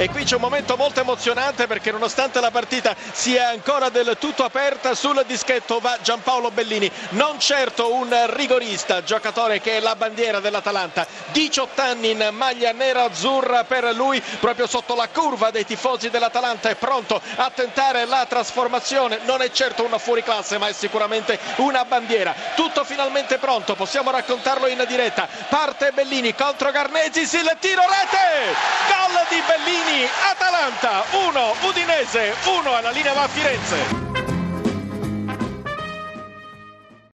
e qui c'è un momento molto emozionante perché nonostante la partita sia ancora del tutto aperta sul dischetto va Giampaolo Bellini, non certo un rigorista, giocatore che è la bandiera dell'Atalanta, 18 anni in maglia nera-azzurra per lui proprio sotto la curva dei tifosi dell'Atalanta è pronto a tentare la trasformazione, non è certo una fuoriclasse ma è sicuramente una bandiera, tutto finalmente pronto, possiamo raccontarlo in diretta, parte Bellini contro Garnesis, il tiro rete, Atalanta 1, Udinese 1 alla linea va a Firenze.